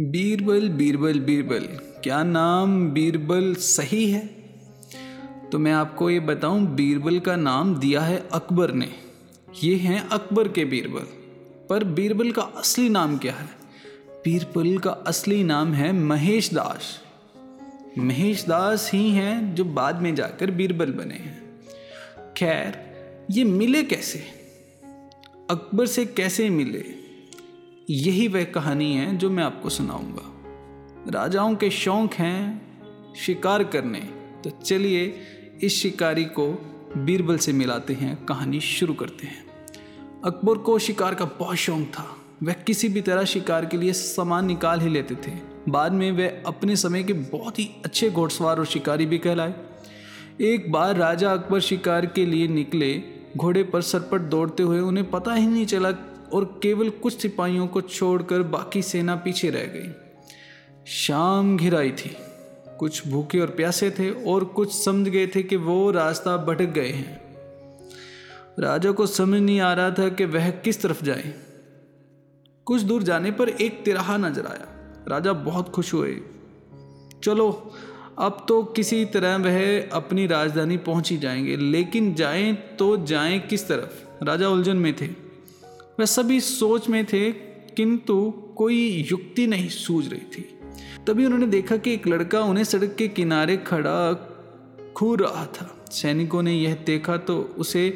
बीरबल बीरबल बीरबल। क्या नाम बीरबल सही है? तो मैं आपको ये बताऊँ, बीरबल का नाम दिया है अकबर ने। ये हैं अकबर के बीरबल। पर बीरबल का असली नाम क्या है? बीरबल का असली नाम है महेश दास। महेश दास ही हैं जो बाद में जाकर बीरबल बने हैं। खैर, ये मिले कैसे? अकबर से कैसे मिले? यही वह कहानी है जो मैं आपको सुनाऊँगा। राजाओं के शौक हैं शिकार करने। तो चलिए इस शिकारी को बीरबल से मिलाते हैं, कहानी शुरू करते हैं। अकबर को शिकार का बहुत शौक था। वह किसी भी तरह शिकार के लिए सामान निकाल ही लेते थे। बाद में वह अपने समय के बहुत ही अच्छे घोड़सवार और शिकारी भी कहलाए। एक बार राजा अकबर शिकार के लिए निकले, घोड़े पर सरपट दौड़ते हुए उन्हें पता ही नहीं चला और केवल कुछ सिपाहियों को छोड़कर बाकी सेना पीछे रह गई। शाम घिराई थी। कुछ भूखे और प्यासे थे और कुछ समझ गए थे कि वो रास्ता भटक गए हैं। राजा को समझ नहीं आ रहा था कि वह किस तरफ़ जाए। कुछ दूर जाने पर एक तिराहा नज़र आया। राजा बहुत खुश हुए। चलो, अब तो किसी तरह वह अपनी राजधानी पहुँच ही जाएँगे, लेकिन जाएँ तो जाएँ किस तरफ़? राजा उलझन में थे। वह सभी सोच में थे, किंतु कोई युक्ति नहीं सूझ रही थी। तभी उन्होंने देखा कि एक लड़का उन्हें सड़क के किनारे खड़ा खू रहा था। सैनिकों ने यह देखा तो उसे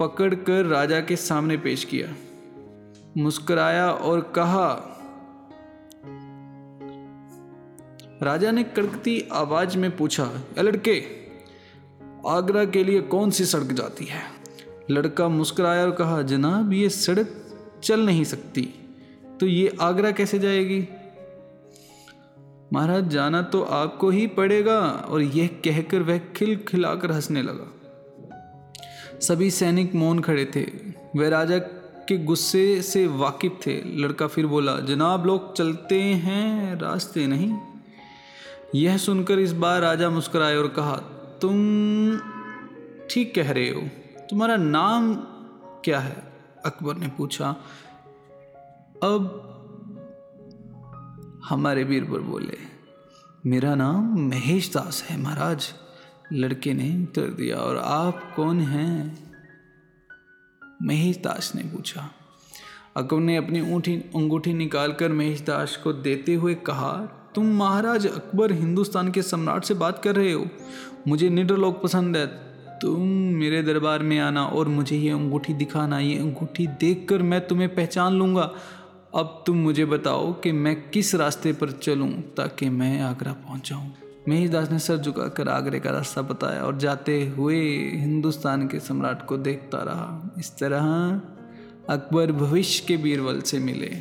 पकड़कर राजा के सामने पेश किया। मुस्कुराया और कहा, राजा ने कड़कती आवाज़ में पूछा लड़के, आगरा के लिए कौन सी सड़क जाती है? लड़का मुस्कराया और कहा, जनाब, ये सड़क चल नहीं सकती तो ये आगरा कैसे जाएगी? महाराज, जाना तो आपको ही पड़ेगा। और यह कहकर वह खिल खिलाकर हंसने लगा। सभी सैनिक मौन खड़े थे। वह राजा के गुस्से से वाकिफ थे। लड़का फिर बोला, जनाब, लोग चलते हैं, रास्ते नहीं। यह सुनकर इस बार राजा मुस्कुराए और कहा, तुम ठीक कह रहे हो। तुम्हारा नाम क्या है? अकबर ने पूछा। अब हमारे बीरबल बोले, मेरा नाम महेश दास है महाराज। लड़के ने उत्तर दिया, और आप कौन हैं? महेश दास ने पूछा। अकबर ने अपनी ऊँटी अंगूठी निकालकर महेश दास को देते हुए कहा, तुम महाराज अकबर हिंदुस्तान के सम्राट से बात कर रहे हो। मुझे निडर लोग पसंद है। तुम मेरे दरबार में आना और मुझे ये अंगूठी दिखाना, ये अंगूठी देखकर मैं तुम्हें पहचान लूँगा। अब तुम मुझे बताओ कि मैं किस रास्ते पर चलूँ ताकि मैं आगरा पहुँच जाऊँ महेश दास ने सर झुकाकर आगरे का रास्ता बताया और जाते हुए हिंदुस्तान के सम्राट को देखता रहा। इस तरह अकबर भविष्य के बीरबल से मिले।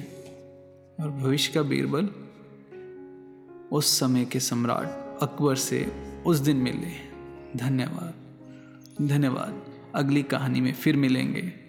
और भविष्य का बीरबल उस समय के सम्राट अकबर से उस दिन मिले। धन्यवाद। धन्यवाद। अगली कहानी में फिर मिलेंगे।